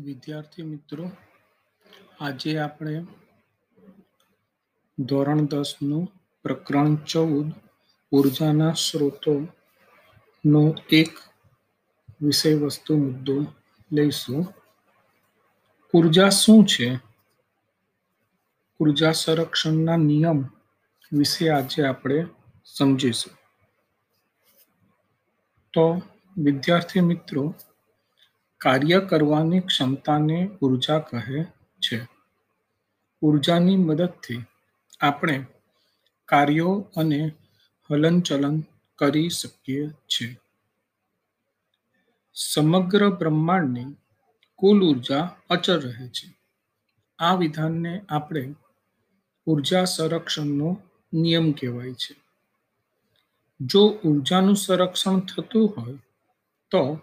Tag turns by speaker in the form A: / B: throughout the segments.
A: વિદ્યાર્થી મિત્રો, આજે આપણે ધોરણ દસનું પ્રકરણ ચૌદ, ઉર્જાના સ્ત્રોતોનો એક વિષય વસ્તુ મુદ્દો લઈશું. ઊર્જા શું છે? ઊર્જા સંરક્ષણના નિયમ વિશે આજે આપણે સમજીશું. તો વિદ્યાર્થી મિત્રો કાર્ય કરવાની ક્ષમતાને ઊર્જા કહે છે. ઉર્જાની મદદથી આપણે કાર્યો અને હલનચલન કરી શકીએ છીએ. સમગ્ર બ્રહ્માંડની કુલ ઊર્જા અચળ રહે છે. આ વિધાનને આપણે ઊર્જા સંરક્ષણનો નિયમ કહેવાય છે. જો ઉર્જાનું સંરક્ષણ થતું હોય તો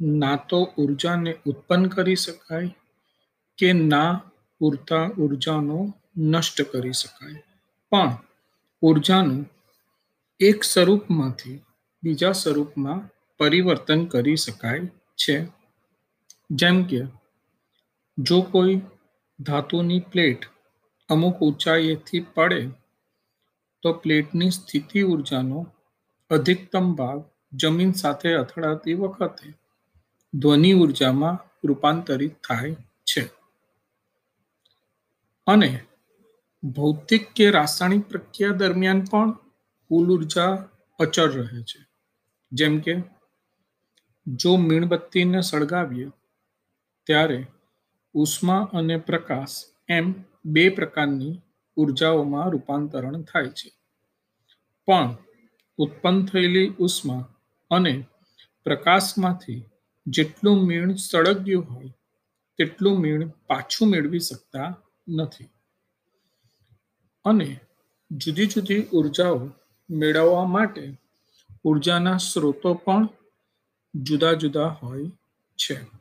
A: ના તો ઉર્જાને ઉત્પન્ન કરી શકાય કે ના પૂરતા ઉર્જાનો નષ્ટ કરી શકાય. પણ ઉર્જાનું એક સ્વરૂપમાંથી બીજા સ્વરૂપમાં પરિવર્તન કરી શકાય છે. જેમ કે, જો કોઈ ધાતુની પ્લેટ અમુક ઊંચાઈએથી પડે, તો પ્લેટની સ્થિતિ ઉર્જાનો અધિકતમ ભાગ જમીન સાથે અથડાતી વખતે ધ્વનિ ઉર્જામાં રૂપાંતરિત થાય છે. અને ભૌતિક કે રાસાયણિક પ્રક્રિયા દરમિયાન પણ કુલ ઊર્જા અચળ રહે છે. જેમ કે, જો મીણબત્તીને સળગાવીએ, ત્યારે ઉષ્મા અને પ્રકાશ એમ બે પ્રકારની ઉર્જાઓમાં રૂપાંતરણ થાય છે. પણ ઉત્પન્ન થયેલી ઉષ્મા અને પ્રકાશમાંથી જેટલું મીણ સળગ્યું હોય, તેટલું મીણ પાછું મેળવી શકતા નથી. અને જુદી જુદી ઉર્જાઓ મેળવવા માટે ઉર્જાના સ્ત્રોતો પણ જુદા જુદા હોય છે.